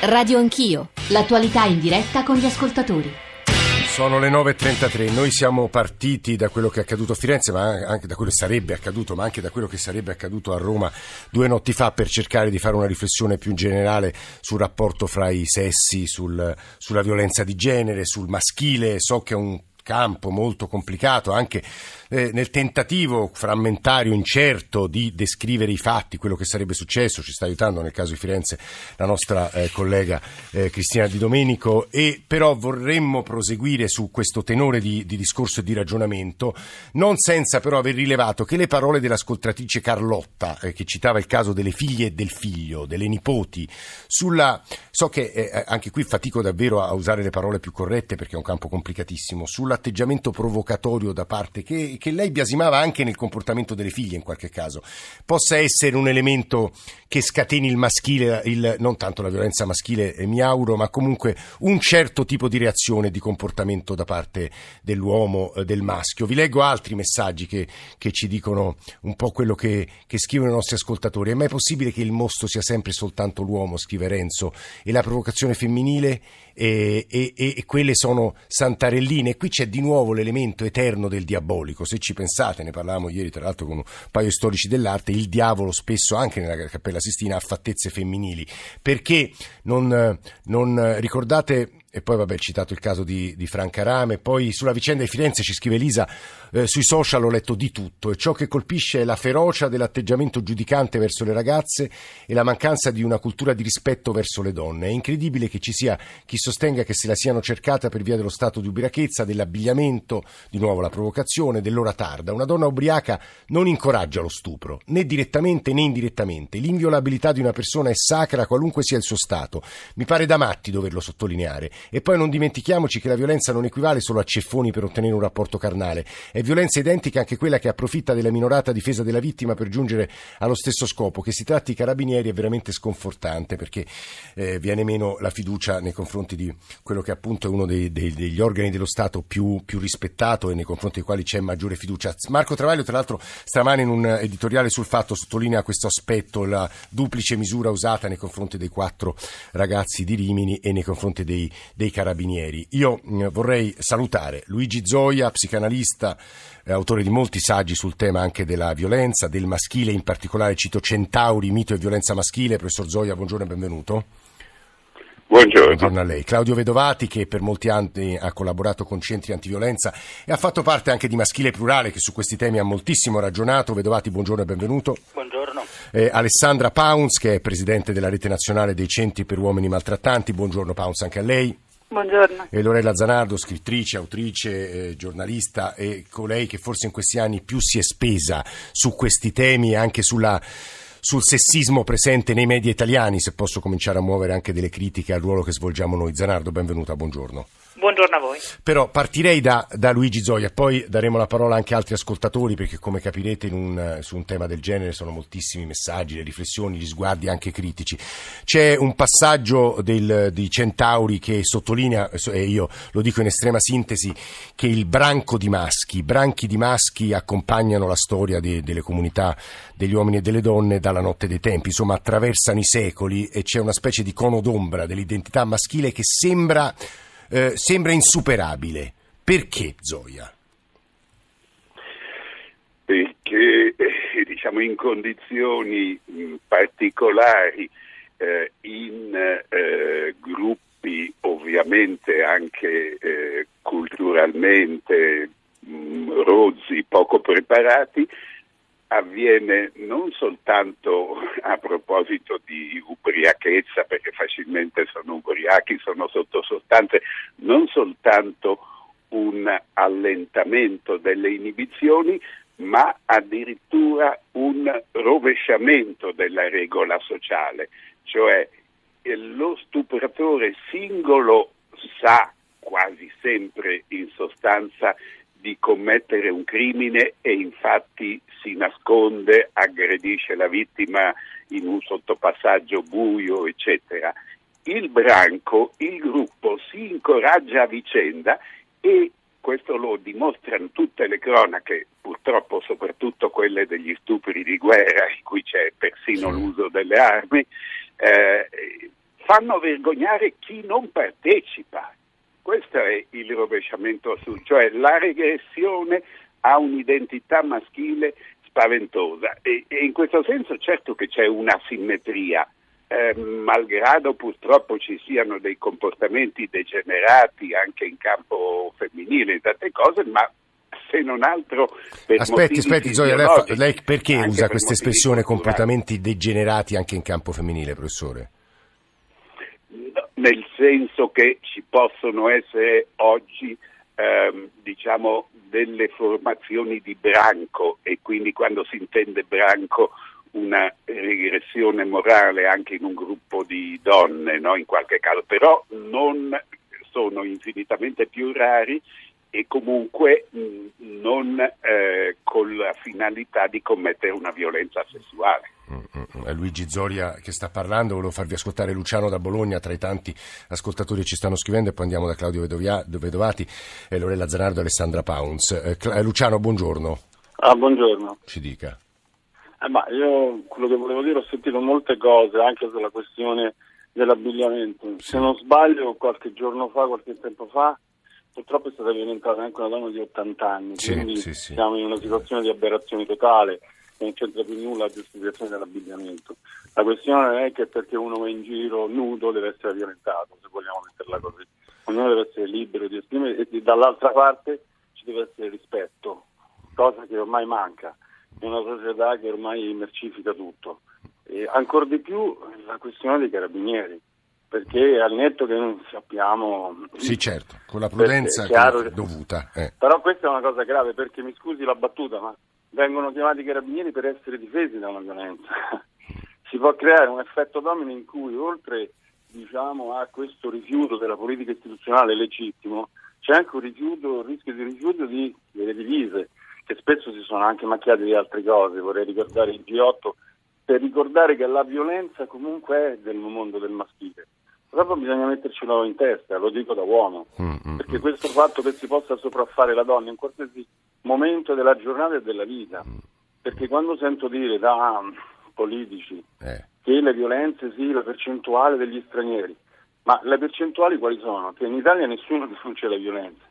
Radio Anch'io, l'attualità in diretta con gli ascoltatori. Sono le 9.33, noi siamo partiti da quello che è accaduto a Firenze, ma anche da quello che sarebbe accaduto, ma anche da quello che sarebbe accaduto a Roma due notti fa per cercare di fare una riflessione più generale sul rapporto fra i sessi, sul, sulla violenza di genere, sul maschile. So che è un campo molto complicato, anche eh, nel tentativo frammentario, incerto di descrivere i fatti, quello che sarebbe successo, ci sta aiutando nel caso di Firenze la nostra eh, collega eh, Cristina Di Domenico, e però vorremmo proseguire su questo tenore di, di discorso e di ragionamento, non senza però aver rilevato che le parole dell'ascoltatrice Carlotta, eh, che citava il caso delle figlie e del figlio, delle nipoti, sulla, so che eh, anche qui fatico davvero a usare le parole più corrette perché è un campo complicatissimo, sulla l'atteggiamento provocatorio da parte che, che, lei biasimava anche nel comportamento delle figlie in qualche caso, possa essere un elemento che scateni il maschile, il, non tanto la violenza maschile, eh, mi auguro, ma comunque un certo tipo di reazione, di comportamento da parte dell'uomo, eh, del maschio. Vi leggo altri messaggi che, che ci dicono un po' quello che, che scrivono i nostri ascoltatori. È mai possibile che il mostro sia sempre soltanto l'uomo, scrive Renzo, e la provocazione femminile e, e, e quelle sono santarelline? Qui c'è di nuovo l'elemento eterno del diabolico. Se ci pensate, ne parlavamo ieri tra l'altro con un paio di storici dell'arte, il diavolo spesso anche nella Cappella Sistina ha fattezze femminili. Perché non, non ricordate e poi vabbè citato il caso di, di Franca Rame, poi sulla vicenda di Firenze ci scrive Elisa, eh, sui social ho letto di tutto e ciò che colpisce è la ferocia dell'atteggiamento giudicante verso le ragazze e la mancanza di una cultura di rispetto verso le donne. È incredibile che ci sia chi sostenga che se la siano cercata per via dello stato di ubriachezza, dell'abbigliamento, di nuovo la provocazione, dell'ora tarda. Una donna ubriaca non incoraggia lo stupro, né direttamente né indirettamente. L'inviolabilità di una persona è sacra qualunque sia il suo stato. Mi pare da matti doverlo sottolineare e poi non dimentichiamoci che la violenza non equivale solo a ceffoni per ottenere un rapporto carnale, è violenza identica anche quella che approfitta della minorata difesa della vittima per giungere allo stesso scopo. Che si tratti di carabinieri è veramente sconfortante perché eh, viene meno la fiducia nei confronti di quello che appunto è uno dei, dei, degli organi dello Stato più, più, rispettato e nei confronti dei quali c'è maggiore fiducia. Marco Travaglio, tra l'altro, stamane in un editoriale sul fatto sottolinea questo aspetto, la duplice misura usata nei confronti dei quattro ragazzi di Rimini e nei confronti dei, dei carabinieri. Io mm, vorrei salutare Luigi Zoia, psicanalista, eh, autore di molti saggi sul tema anche della violenza, del maschile, in particolare cito Centauri, mito e violenza maschile. Professor Zoia, buongiorno e benvenuto. Buongiorno. Buongiorno. a lei. Claudio Vedovati che per molti anni ha collaborato con centri antiviolenza e ha fatto parte anche di Maschile Plurale che su questi temi ha moltissimo ragionato. Vedovati, buongiorno e benvenuto. Buongiorno. Eh, Alessandra Pauns che è presidente della rete nazionale dei centri per uomini maltrattanti. Buongiorno Pauns anche a lei. Buongiorno. E Lorella Zanardo, scrittrice, autrice, eh, giornalista e colei che forse in questi anni più si è spesa su questi temi e anche sulla, sul sessismo presente nei media italiani, se posso cominciare a muovere anche delle critiche al ruolo che svolgiamo noi. Zanardo, benvenuta, buongiorno. Buongiorno a voi. Però partirei da, da, Luigi Zoia, poi daremo la parola anche a altri ascoltatori perché come capirete un, su un tema del genere sono moltissimi messaggi, le riflessioni, gli sguardi anche critici. C'è un passaggio del, di Centauri che sottolinea, e io lo dico in estrema sintesi, che il branco di maschi, branchi di maschi accompagnano la storia de, delle comunità degli uomini e delle donne dalla notte dei tempi, insomma attraversano i secoli e c'è una specie di cono d'ombra dell'identità maschile che sembra eh, sembra insuperabile. Perché Zoya? Perché eh, diciamo in condizioni mh, particolari, eh, in eh, gruppi ovviamente anche eh, culturalmente mh, rozzi, poco preparati, avviene non soltanto a proposito di ubriachezza, perché facilmente sono ubriachi, sono sotto non soltanto un allentamento delle inibizioni, ma addirittura un rovesciamento della regola sociale, cioè lo stupratore singolo sa quasi sempre in sostanza di commettere un crimine e infatti si nasconde, aggredisce la vittima in un sottopassaggio buio, eccetera. Il branco, il gruppo si incoraggia a vicenda e questo lo dimostrano tutte le cronache, purtroppo soprattutto quelle degli stupri di guerra, in cui c'è persino l'uso delle armi, eh, fanno vergognare chi non partecipa. Questo è il rovesciamento assurdo, cioè la regressione ha un'identità maschile spaventosa e, e in questo senso certo che c'è una simmetria, eh, malgrado purtroppo ci siano dei comportamenti degenerati anche in campo femminile in tante cose, ma se non altro aspetti, aspetti, Zoya, lei, lei perché usa per questa espressione comportamenti degenerati anche in campo femminile, professore? Nel senso che ci possono essere oggi ehm, diciamo delle formazioni di branco e quindi quando si intende branco una regressione morale anche in un gruppo di donne, no? in qualche caso, però non sono infinitamente più rari e comunque mh, non eh, con la finalità di commettere una violenza sessuale. È Luigi Zoria che sta parlando, volevo farvi ascoltare Luciano da Bologna tra i tanti ascoltatori che ci stanno scrivendo e poi andiamo da Claudio Vedovia, Vedovati, eh, Lorella Zanardo e Alessandra Pauns. Eh, Cla- Luciano, buongiorno. Ah, buongiorno. Ci dica. Eh, ma io quello che volevo dire ho sentito molte cose anche sulla questione dell'abbigliamento. Se non sbaglio, qualche giorno fa, qualche tempo fa, purtroppo è stata violentata anche una donna di 80 anni, Sì, quindi sì, sì. siamo in una situazione di aberrazione totale, non c'entra più nulla la giustificazione dell'abbigliamento. La questione non è che perché uno va in giro nudo deve essere violentato, se vogliamo metterla così. Ognuno deve essere libero di esprimere e dall'altra parte ci deve essere rispetto, cosa che ormai manca in una società che ormai mercifica tutto. E ancora di più la questione dei carabinieri, perché al netto che non sappiamo... Sì, certo, con la prudenza è che- che- dovuta. eh. Però questa è una cosa grave perché mi scusi la battuta, ma vengono chiamati i carabinieri per essere difesi da una violenza. si può creare un effetto domino in cui oltre diciamo, a questo rifiuto della politica istituzionale legittimo, c'è anche un rifiuto, un rischio di rifiuto di, delle divise, che spesso si sono anche macchiate di altre cose. Vorrei ricordare il G8 per ricordare che la violenza comunque è del mondo del maschile. Proprio bisogna mettercelo in testa, lo dico da uomo, Mm, mm, perché questo fatto che si possa sopraffare la donna in qualsiasi momento della giornata e della vita, perché quando sento dire da politici eh. che le violenze sì, la percentuale degli stranieri, ma le percentuali quali sono? Che in Italia nessuno denuncia le violenze.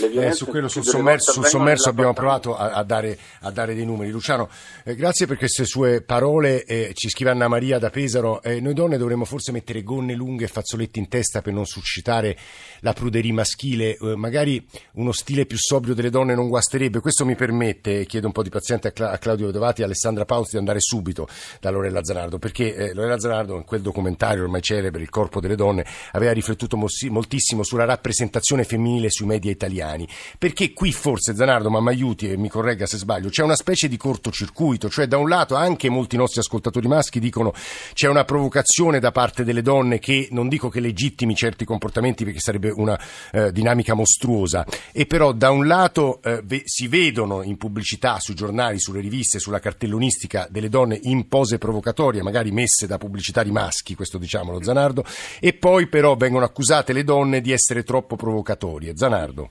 Eh, su quello sul sommerso, sul sommerso abbiamo provato a, a dare, a dare dei numeri. Luciano, eh, grazie per queste sue parole. eh, ci scrive Anna Maria da Pesaro. eh, noi donne dovremmo forse mettere gonne lunghe e fazzoletti in testa per non suscitare la pruderia maschile. Eh, magari uno stile più sobrio delle donne non guasterebbe. Questo mi permette, chiedo un po' di pazienza a, Cla- a Claudio Vedovati e Alessandra Paus di andare subito da Lorella Zanardo, perché eh, Lorella Zanardo in quel documentario ormai celebre, Il corpo delle donne, aveva riflettuto moltissimo sulla rappresentazione femminile sui media italiani. Perché qui forse Zanardo, ma mi aiuti e mi corregga se sbaglio, c'è una specie di cortocircuito, cioè da un lato anche molti nostri ascoltatori maschi dicono c'è una provocazione da parte delle donne che non dico che legittimi certi comportamenti perché sarebbe una eh, dinamica mostruosa, e però da un lato eh, si vedono in pubblicità, sui giornali, sulle riviste, sulla cartellonistica delle donne in pose provocatorie, magari messe da pubblicitari maschi, questo diciamolo Zanardo, e poi però vengono accusate le donne di essere troppo provocatorie. Zanardo.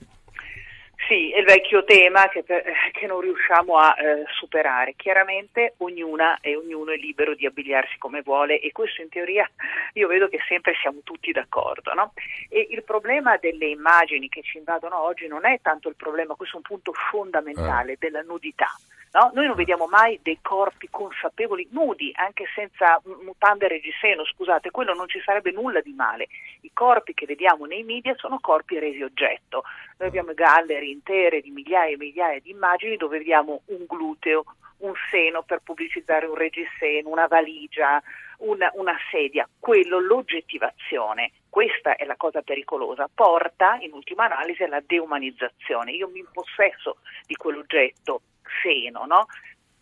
Sì, è il vecchio tema che, per- che non riusciamo a eh, superare. Chiaramente ognuna e ognuno è libero di abbigliarsi come vuole e questo in teoria io vedo che sempre siamo tutti d'accordo. No? E il problema delle immagini che ci invadono oggi non è tanto il problema, questo è un punto fondamentale della nudità. No? Noi non vediamo mai dei corpi consapevoli nudi, anche senza mutande reggiseno, scusate, quello non ci sarebbe nulla di male. I corpi che vediamo nei media sono corpi resi oggetto. Noi abbiamo gallery intere di migliaia e migliaia di immagini dove vediamo un gluteo, un seno per pubblicizzare un reggiseno, una valigia, una, una sedia. Quello, l'oggettivazione, questa è la cosa pericolosa, porta in ultima analisi alla deumanizzazione. Io mi impossesso di quell'oggetto seno, no?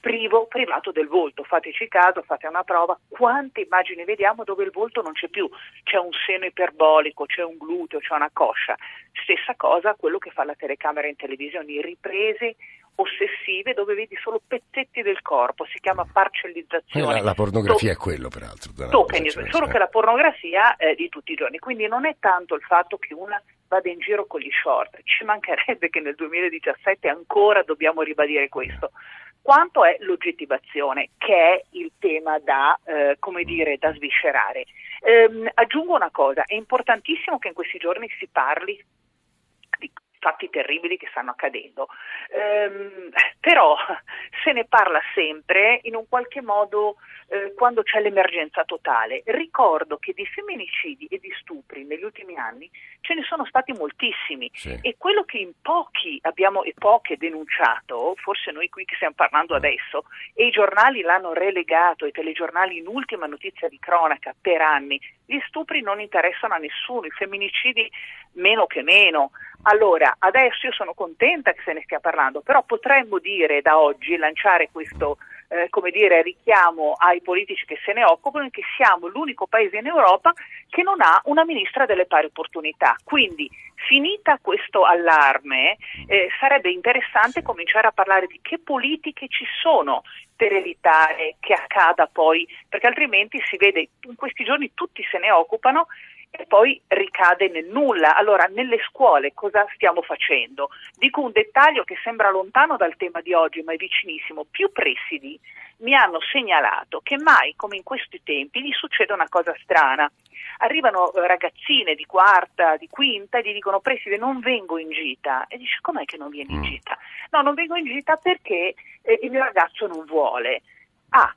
Privo, privato del volto, fateci caso, fate una prova, quante immagini vediamo dove il volto non c'è più, c'è un seno iperbolico, c'è un gluteo, c'è una coscia, stessa cosa quello che fa la telecamera in televisione, riprese ossessive dove vedi solo pezzetti del corpo, si chiama Eh, parcellizzazione. La, la pornografia To- è quello, peraltro. Zanardo, tokenismo, cioè, solo eh. che la pornografia è di tutti i giorni, quindi non è tanto il fatto che una vada in giro con gli short, ci mancherebbe che nel 2017 ancora dobbiamo ribadire questo, quanto è l'oggettivazione, che è il tema da, eh, dire, da sviscerare. Ehm, aggiungo una cosa, è importantissimo che in questi giorni si parli fatti terribili che stanno accadendo, ehm, però se ne parla sempre in un qualche modo eh, quando c'è l'emergenza totale. Ricordo che di femminicidi e di stupri negli ultimi anni ce ne sono stati moltissimi Sì. e quello che in pochi abbiamo e poche denunciato, forse noi qui che stiamo parlando adesso, e i giornali l'hanno relegato, i telegiornali in ultima notizia di cronaca per anni, gli stupri non interessano a nessuno, i femminicidi meno che meno. Allora, adesso io sono contenta che se ne stia parlando, però potremmo dire da oggi, lanciare questo eh, come dire, richiamo ai politici che se ne occupano che siamo l'unico paese in Europa che non ha una ministra delle pari opportunità. Quindi, finita questo allarme, eh, sarebbe interessante cominciare a parlare di che politiche ci sono per evitare che accada poi, perché altrimenti si vede in questi giorni tutti se ne occupano e poi ricade nel nulla. Allora, nelle scuole cosa stiamo facendo? Dico un dettaglio che sembra lontano dal tema di oggi, ma è vicinissimo. Più presidi mi hanno segnalato che mai come in questi tempi gli succede una cosa strana. Arrivano eh, ragazzine di quarta, di quinta e gli dicono preside non vengo in gita e dice com'è che non vieni in Mm. gita? No, non vengo in gita perché eh, il mio ragazzo non vuole. Ah,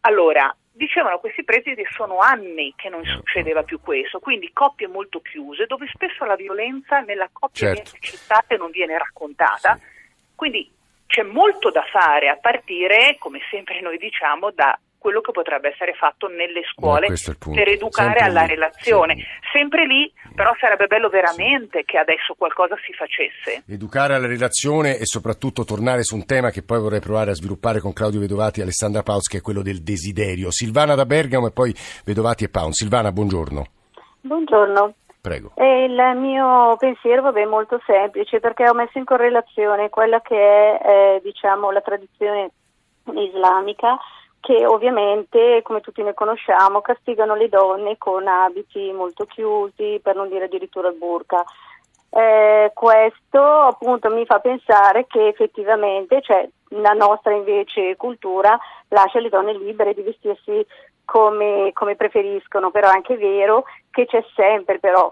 allora, dicevano questi presidi sono anni che non succedeva più questo, quindi coppie molto chiuse dove spesso la violenza nella coppia Certo. viene citata e non viene raccontata. Quindi c'è molto da fare a partire, come sempre noi diciamo, da quello che potrebbe essere fatto nelle scuole punto. per educare Sempre alla lì, relazione. sì. Sempre lì, però sarebbe bello veramente che adesso qualcosa si facesse. Educare alla relazione e soprattutto tornare su un tema che poi vorrei provare a sviluppare con Claudio Vedovati e Alessandra Paus, che è quello del desiderio. Silvana da Bergamo e poi Vedovati e Paus. Silvana, buongiorno. Buongiorno. Prego. E il mio pensiero vabbè, è molto semplice perché ho messo in correlazione quella che è eh, diciamo, la tradizione islamica che ovviamente, come tutti ne conosciamo, castigano le donne con abiti molto chiusi, per non dire addirittura il burqa. Eh, questo appunto mi fa pensare che effettivamente cioè, la nostra invece cultura lascia le donne libere di vestirsi come, come preferiscono, però è anche vero che c'è sempre però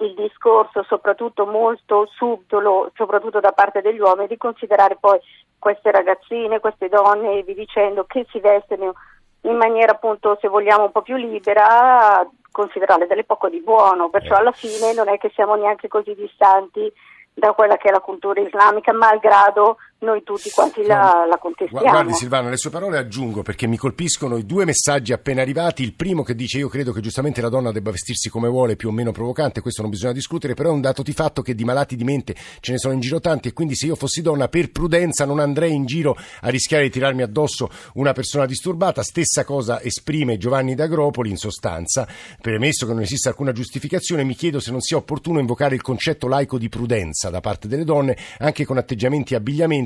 il discorso soprattutto molto subdolo, soprattutto da parte degli uomini, di considerare poi queste ragazzine, queste donne vi dicendo che si vestono in maniera appunto se vogliamo un po' più libera, considerarle delle poco di buono, perciò alla fine non è che siamo neanche così distanti da quella che è la cultura islamica, malgrado noi tutti quanti la, la contestiamo. Gu- Guardi Silvana, le sue parole aggiungo perché mi colpiscono i due messaggi appena arrivati. Il primo che dice io credo che giustamente la donna debba vestirsi come vuole, più o meno provocante, questo non bisogna discutere, però è un dato di fatto che di malati di mente ce ne sono in giro tanti e quindi se io fossi donna per prudenza non andrei in giro a rischiare di tirarmi addosso una persona disturbata. Stessa cosa esprime Giovanni d'Agropoli in sostanza. Premesso che non esiste alcuna giustificazione, mi chiedo se non sia opportuno invocare il concetto laico di prudenza da parte delle donne anche con atteggiamenti e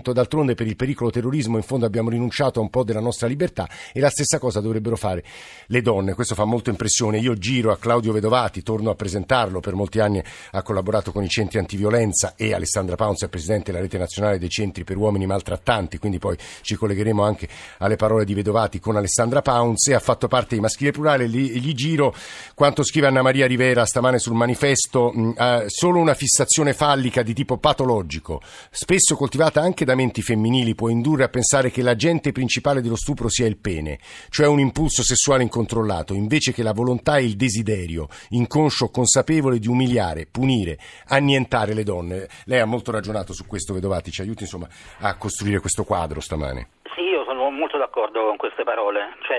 abbigliamento. D'altronde per il pericolo terrorismo in fondo abbiamo rinunciato a un po' della nostra libertà e la stessa cosa dovrebbero fare le donne. Questo fa molto impressione. Io giro a Claudio Vedovati, torno a presentarlo, per molti anni ha collaborato con i centri antiviolenza e Alessandra Paunz è presidente della rete nazionale dei centri per uomini maltrattanti, quindi poi ci collegheremo anche alle parole di Vedovati con Alessandra Paunz e ha fatto parte di Maschile Plurale. Gli, gli giro quanto scrive Anna Maria Rivera stamane sul manifesto, mh, solo una fissazione fallica di tipo patologico, spesso coltivata anche da menti femminili, può indurre a pensare che l'agente principale dello stupro sia il pene, cioè un impulso sessuale incontrollato, invece che la volontà e il desiderio, inconscio consapevole di umiliare, punire, annientare le donne. Lei ha molto ragionato su questo, Vedovati, ci aiuti insomma a costruire questo quadro stamane. Sì, io sono molto d'accordo con queste parole. Cioè,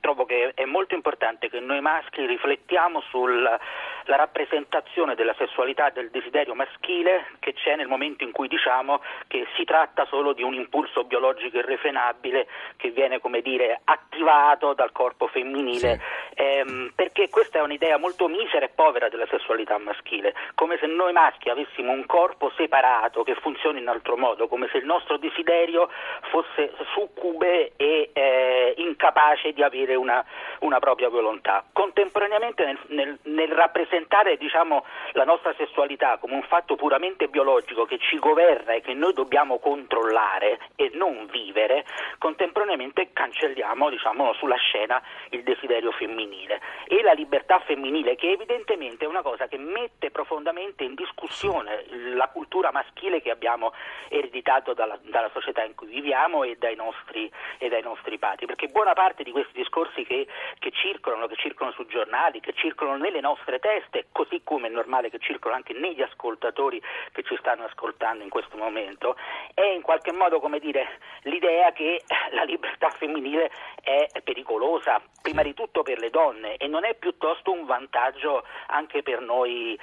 trovo che è molto importante che noi maschi riflettiamo sulla la rappresentazione della sessualità e del desiderio maschile che c'è nel momento in cui diciamo che si tratta solo di un impulso biologico irrefrenabile che viene, come dire, attivato dal corpo femminile, ehm, perché questa è un'idea molto misera e povera della sessualità maschile, come se noi maschi avessimo un corpo separato che funziona in altro modo, come se il nostro desiderio fosse succube e eh, incapace di avere una, una propria volontà. Contemporaneamente nel, nel, nel rappresentare diciamo, la nostra sessualità come un fatto puramente biologico che ci governa e che noi dobbiamo controllare e non vivere, contemporaneamente cancelliamo diciamo, sulla scena il desiderio femminile. E la libertà femminile, che evidentemente è una cosa che mette profondamente in discussione la cultura maschile che abbiamo ereditato dalla, dalla società in cui viviamo e dai nostri, e dai nostri padri, perché buona parte di questi discorsi che, che circolano, che circolano sui giornali, che circolano nelle nostre teste, così come è normale che circolano anche negli ascoltatori che ci stanno ascoltando in questo momento, è in qualche modo come dire l'idea che la libertà femminile è pericolosa, prima di tutto per le donne e non è piuttosto un vantaggio anche per noi,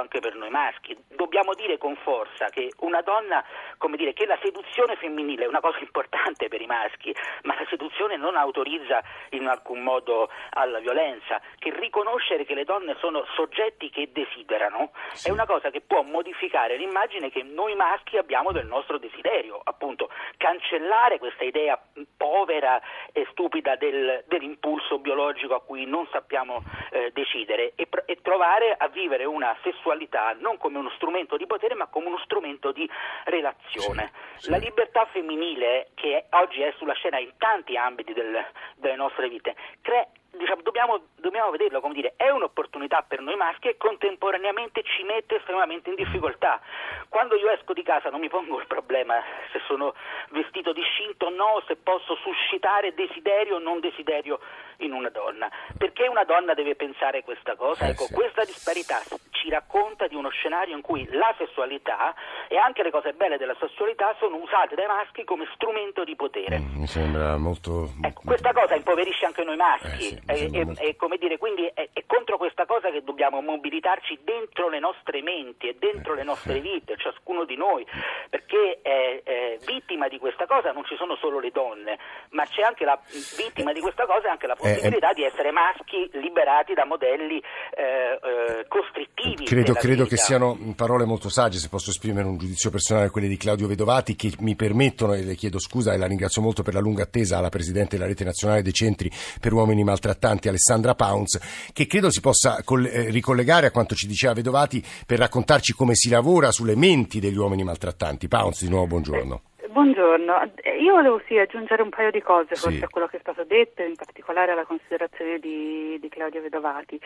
anche per noi maschi. Dobbiamo dire con forza che una donna, come dire, che la seduzione femminile è una cosa importante per i maschi, ma la seduzione non autorizza in alcun modo alla violenza, che riconoscere che le donne sono soggetti che desiderano sì. è una cosa che può modificare l'immagine che noi maschi abbiamo del nostro desiderio, appunto cancellare questa idea povera e stupida del, dell'impulso biologico a cui non sappiamo eh, decidere e, e, trovare a vivere una sessualità non come uno strumento di potere ma come uno strumento di relazione. Sì, sì. La libertà femminile che oggi è sulla scena in tanti ambiti del, delle nostre vite crea diciamo, dobbiamo, dobbiamo, vederlo come dire, è un'opportunità per noi maschi e contemporaneamente ci mette estremamente in difficoltà. Quando io esco di casa non mi pongo il problema se sono vestito discinto o no, se posso suscitare desiderio o non desiderio in una donna. Perché una donna deve pensare questa cosa? Ecco, questa disparità ci racconta di uno scenario in cui la sessualità e anche le cose belle della sessualità sono usate dai maschi come strumento di potere. Mm, mi sembra molto... Ecco, questa cosa impoverisce anche noi maschi eh, sì, e, molto... e, come dire, quindi è, è, contro questa cosa che dobbiamo mobilitarci dentro le nostre menti e dentro eh, le nostre vite, ciascuno di noi, perché è, è vittima di questa cosa non ci sono solo le donne, ma c'è anche la vittima di questa cosa anche la eh, possibilità di essere maschi liberati da modelli eh, eh costrittivi Credo, credo che siano parole molto sagge, se posso esprimere un giudizio personale, quelle di Claudio Vedovati, che mi permettono, e le chiedo scusa e la ringrazio molto per la lunga attesa, alla Presidente della Rete Nazionale dei Centri per Uomini Maltrattanti, Alessandra Pounds, che credo si possa eh, ricollegare a quanto ci diceva Vedovati per raccontarci come si lavora sulle menti degli uomini maltrattanti. Pounds, di nuovo buongiorno. Buongiorno, io volevo sì aggiungere un paio di cose forse sì. a quello che è stato detto, in particolare alla considerazione di, di Claudio Vedovati.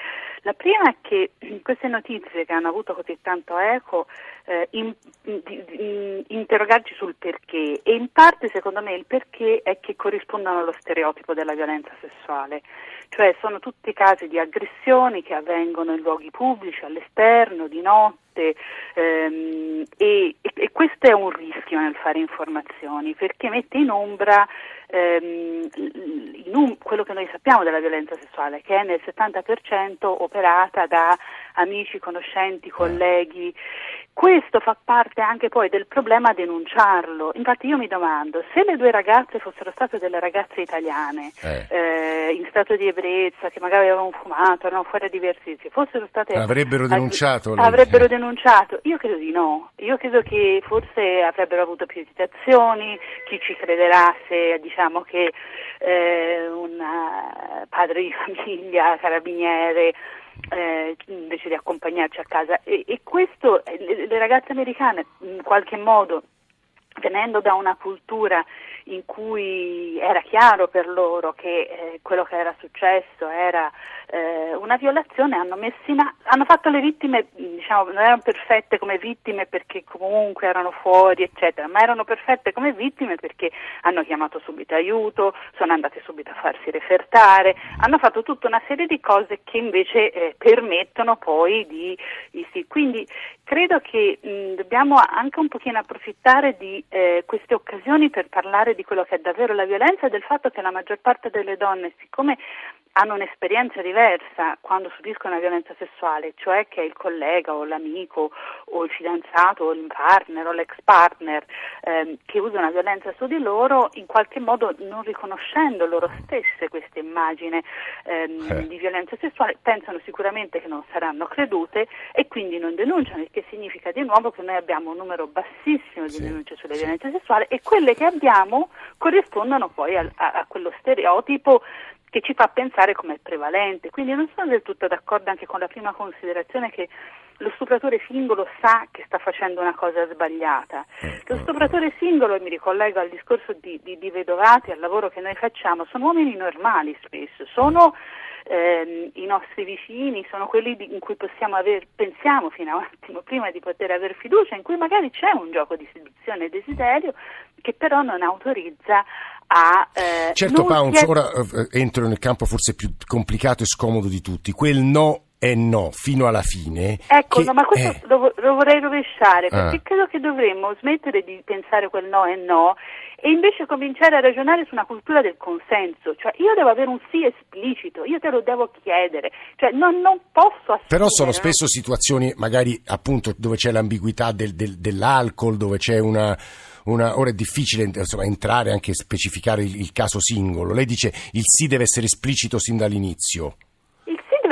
La prima è che queste notizie che hanno avuto così tanto eco, eh, in, in, in, interrogarci sul perché e in parte secondo me il perché è che corrispondono allo stereotipo della violenza sessuale, cioè sono tutti casi di aggressioni che avvengono in luoghi pubblici, all'esterno, di notte notte ehm, e, e, questo è un rischio nel fare informazioni perché mette in ombra ehm, in quello che noi sappiamo della violenza sessuale che è nel 70% operata da amici, conoscenti, colleghi questo fa parte anche poi del problema a denunciarlo. Infatti io mi domando, se le due ragazze fossero state delle ragazze italiane, eh. Eh, in stato di ebbrezza, che magari avevano fumato, erano fuori a divertirsi, fossero state... Avrebbero denunciato? Avrebbero denunciato? Io credo di no. Io credo che forse avrebbero avuto più esitazioni, chi ci crederà se diciamo che eh, un padre di famiglia, carabiniere, eh, invece di accompagnarci a casa. E, e questo eh, le, le ragazze americane in qualche modo venendo da una cultura in cui era chiaro per loro che eh, quello che era successo era eh, una violazione, hanno, a- hanno, fatto le vittime, diciamo, non erano perfette come vittime perché comunque erano fuori, eccetera, ma erano perfette come vittime perché hanno chiamato subito aiuto, sono andate subito a farsi refertare, hanno fatto tutta una serie di cose che invece eh, permettono poi di, di. Quindi credo che mh, dobbiamo anche un pochino approfittare di eh, queste occasioni per parlare di quello che è davvero la violenza e del fatto che la maggior parte delle donne, siccome hanno un'esperienza diversa quando subiscono una violenza sessuale, cioè che il collega o l'amico o il fidanzato o il partner o l'ex partner ehm, che usa una violenza su di loro, in qualche modo non riconoscendo loro stesse questa immagine ehm, eh. di violenza sessuale, pensano sicuramente che non saranno credute e quindi non denunciano, il che significa di nuovo che noi abbiamo un numero bassissimo di sì. denunce sulle violenze sessuali e quelle che abbiamo corrispondono poi a, a, a quello stereotipo che ci fa pensare come è prevalente. Quindi non sono del tutto d'accordo anche con la prima considerazione che lo stupratore singolo sa che sta facendo una cosa sbagliata. Lo stupratore singolo, e mi ricollego al discorso di, di, di Vedovati, al lavoro che noi facciamo, sono uomini normali spesso, sono ehm, i nostri vicini, sono quelli di, in cui possiamo aver, pensiamo fino a un attimo prima di poter avere fiducia, in cui magari c'è un gioco di seduzione e desiderio che però non autorizza a... Eh, certo Pounds, è... ora eh, entro nel campo forse più complicato e scomodo di tutti, quel no è no fino alla fine. Ecco, che, no, ma questo eh. lo, lo, vorrei rovesciare perché ah. credo che dovremmo smettere di pensare quel no è no e invece cominciare a ragionare su una cultura del consenso, cioè io devo avere un sì esplicito, io te lo devo chiedere, cioè non, non posso assumere, Però sono spesso situazioni magari appunto dove c'è l'ambiguità del, del, dell'alcol, dove c'è una una, ora è difficile insomma, entrare anche specificare il, il, caso singolo. Lei dice il sì deve essere esplicito sin dall'inizio.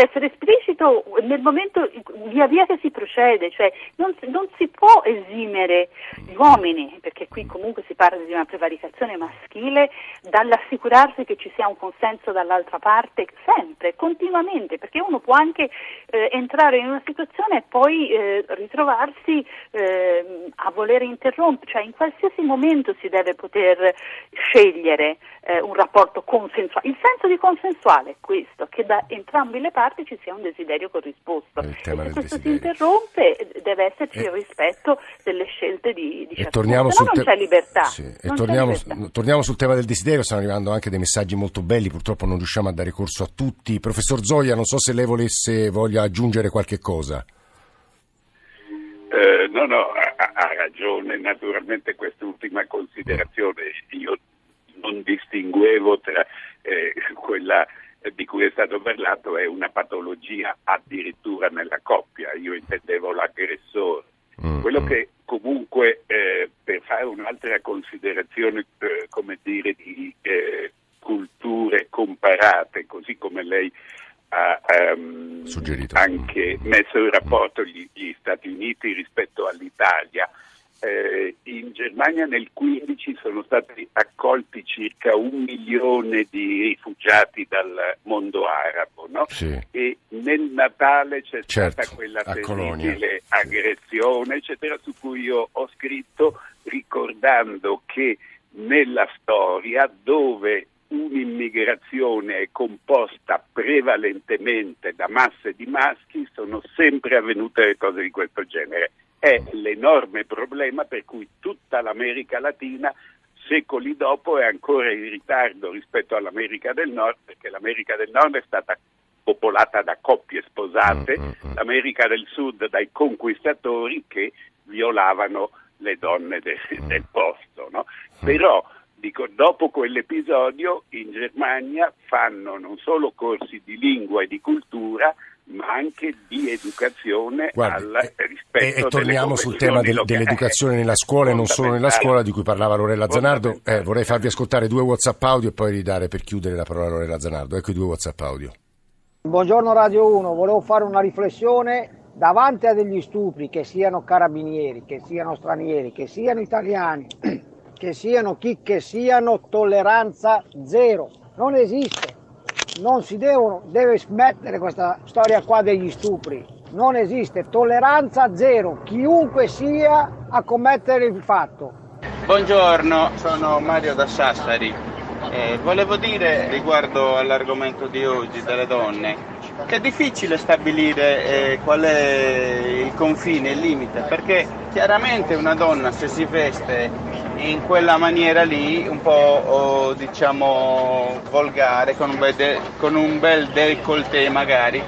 Essere esplicito nel momento, via via che si procede, cioè non, non, si può esimere gli uomini, perché qui comunque si parla di una prevaricazione maschile, dall'assicurarsi che ci sia un consenso dall'altra parte sempre, continuamente, perché uno può anche eh, entrare in una situazione e poi eh, ritrovarsi eh, a voler interrompere, cioè in qualsiasi momento si deve poter scegliere eh, un rapporto consensuale. Il senso di consensuale è questo, che da entrambe le parti ci sia un desiderio corrisposto. E se questo desiderio. si interrompe deve esserci e... il rispetto delle scelte di, di e torniamo sul non c'è libertà. Sì. E torniamo, libertà. torniamo, sul tema del desiderio, stanno arrivando anche dei messaggi molto belli, purtroppo non riusciamo a dare corso a tutti. Professor Zoia, non so se lei volesse, voglia aggiungere qualche cosa. Eh, no, no, ha, ha, ragione. Naturalmente quest'ultima considerazione io non distinguevo tra eh, quella di cui è stato parlato è una patologia addirittura nella coppia, io intendevo l'aggressore. Mm, Quello mm. che comunque eh, per fare un'altra considerazione eh, come dire di eh, culture comparate, così come lei ha um, anche messo in rapporto gli, gli Stati Uniti rispetto all'Italia, eh, in Germania nel 15 sono stati accolti circa un milione di rifugiati dal mondo arabo no? sì. e nel Natale c'è certo, stata quella terribile aggressione eccetera su cui io ho scritto ricordando che nella storia dove un'immigrazione è composta prevalentemente da masse di maschi sono sempre avvenute cose di questo genere è l'enorme problema per cui tutta l'America Latina secoli dopo è ancora in ritardo rispetto all'America del Nord perché l'America del Nord è stata popolata da coppie sposate, mm, mm, mm. l'America del Sud dai conquistatori che violavano le donne de- del posto. No? Però dico, dopo quell'episodio in Germania fanno non solo corsi di lingua e di cultura, ma anche di educazione Guardi, al rispetto e, e torniamo sul tema del, dell'educazione nella scuola e non solo nella scuola di cui parlava Lorella Zanardo. Eh, vorrei farvi ascoltare due whatsapp audio e poi ridare per chiudere la parola a Lorella Zanardo. Ecco i due whatsapp audio. Buongiorno Radio 1 volevo fare una riflessione davanti a degli stupri che siano carabinieri che siano stranieri che siano italiani che siano chi che siano tolleranza zero. Non esiste non si devono, deve smettere questa storia qua degli stupri. Non esiste tolleranza zero, chiunque sia a commettere il fatto. Buongiorno, sono Mario da Sassari. Eh, volevo dire riguardo all'argomento di oggi delle donne che è difficile stabilire eh, qual è il confine, il limite, perché chiaramente una donna se si veste in quella maniera lì, un po' oh, diciamo volgare, con un bel, de- con un bel décolleté magari,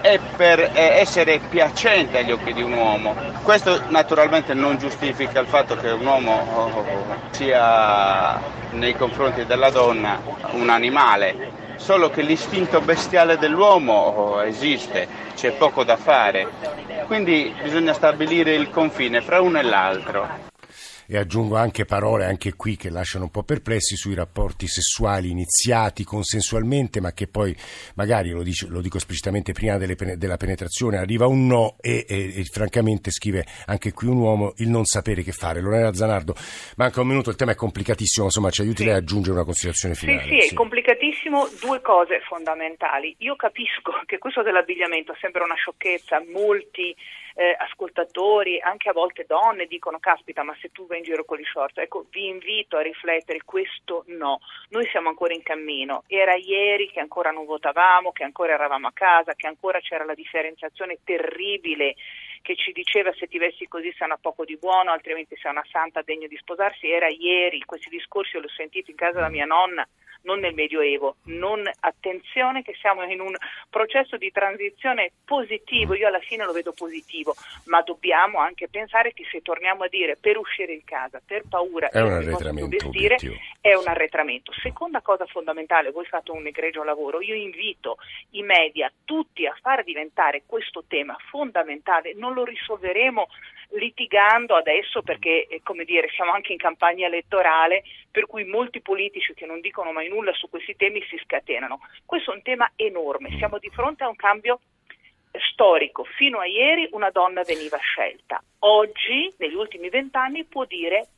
è per essere piacente agli occhi di un uomo. Questo naturalmente non giustifica il fatto che un uomo oh, sia nei confronti della donna un animale, solo che l'istinto bestiale dell'uomo oh, esiste, c'è poco da fare, quindi bisogna stabilire il confine fra uno e l'altro e aggiungo anche parole anche qui che lasciano un po' perplessi sui rapporti sessuali iniziati consensualmente ma che poi magari lo, dice, lo dico esplicitamente prima delle, della penetrazione arriva un no e, e, e, francamente scrive anche qui un uomo il non sapere che fare. Lorena Zanardo manca un minuto il tema è complicatissimo insomma ci aiuti sì. lei a aggiungere una considerazione finale sì, sì, sì, è complicatissimo due cose fondamentali. Io capisco che questo dell'abbigliamento sembra una sciocchezza molti eh, ascoltatori, anche a volte donne, dicono caspita ma se tu vai in giro con gli short, ecco vi invito a riflettere, questo no, noi siamo ancora in cammino, era ieri che ancora non votavamo, che ancora eravamo a casa, che ancora c'era la differenziazione terribile che ci diceva se ti vesti così sei una poco di buono, altrimenti sei una santa degna di sposarsi, era ieri, questi discorsi l'ho sentito in casa da mia nonna non nel Medioevo. Non, attenzione che siamo in un processo di transizione positivo, io alla fine lo vedo positivo, ma dobbiamo anche pensare che se torniamo a dire per uscire di casa, per paura è un arretramento vestire, è un arretramento. Seconda cosa fondamentale, voi fate un egregio lavoro, io invito i media tutti a far diventare questo tema fondamentale, non lo risolveremo litigando adesso perché eh, come dire, siamo anche in campagna elettorale per cui molti politici che non dicono mai nulla su questi temi si scatenano. Questo è un tema enorme, siamo di fronte a un cambio storico. Fino a ieri una donna veniva scelta, oggi negli ultimi vent'anni può dire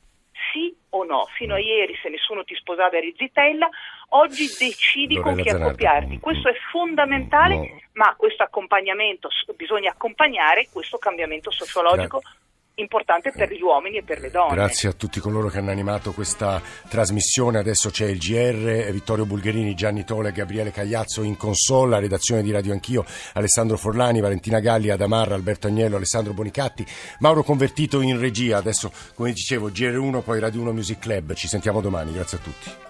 sì o no. Fino a ieri se nessuno ti sposava eri zitella, oggi decidi Lorella con chi Zanardi. accoppiarti. Questo è fondamentale, No. ma questo accompagnamento bisogna accompagnare questo cambiamento sociologico importante per gli uomini e per le donne. Grazie a tutti coloro che hanno animato questa trasmissione. Adesso c'è il GR, Vittorio Bulgherini, Gianni Tole, Gabriele Cagliazzo in console, la redazione di Radio Anch'io, Alessandro Forlani, Valentina Galli, Adamarra, Alberto Agnello, Alessandro Bonicatti, Mauro Convertito in regia. Adesso, come dicevo, GR1, poi Radio 1 Music Club. Ci sentiamo domani. Grazie a tutti.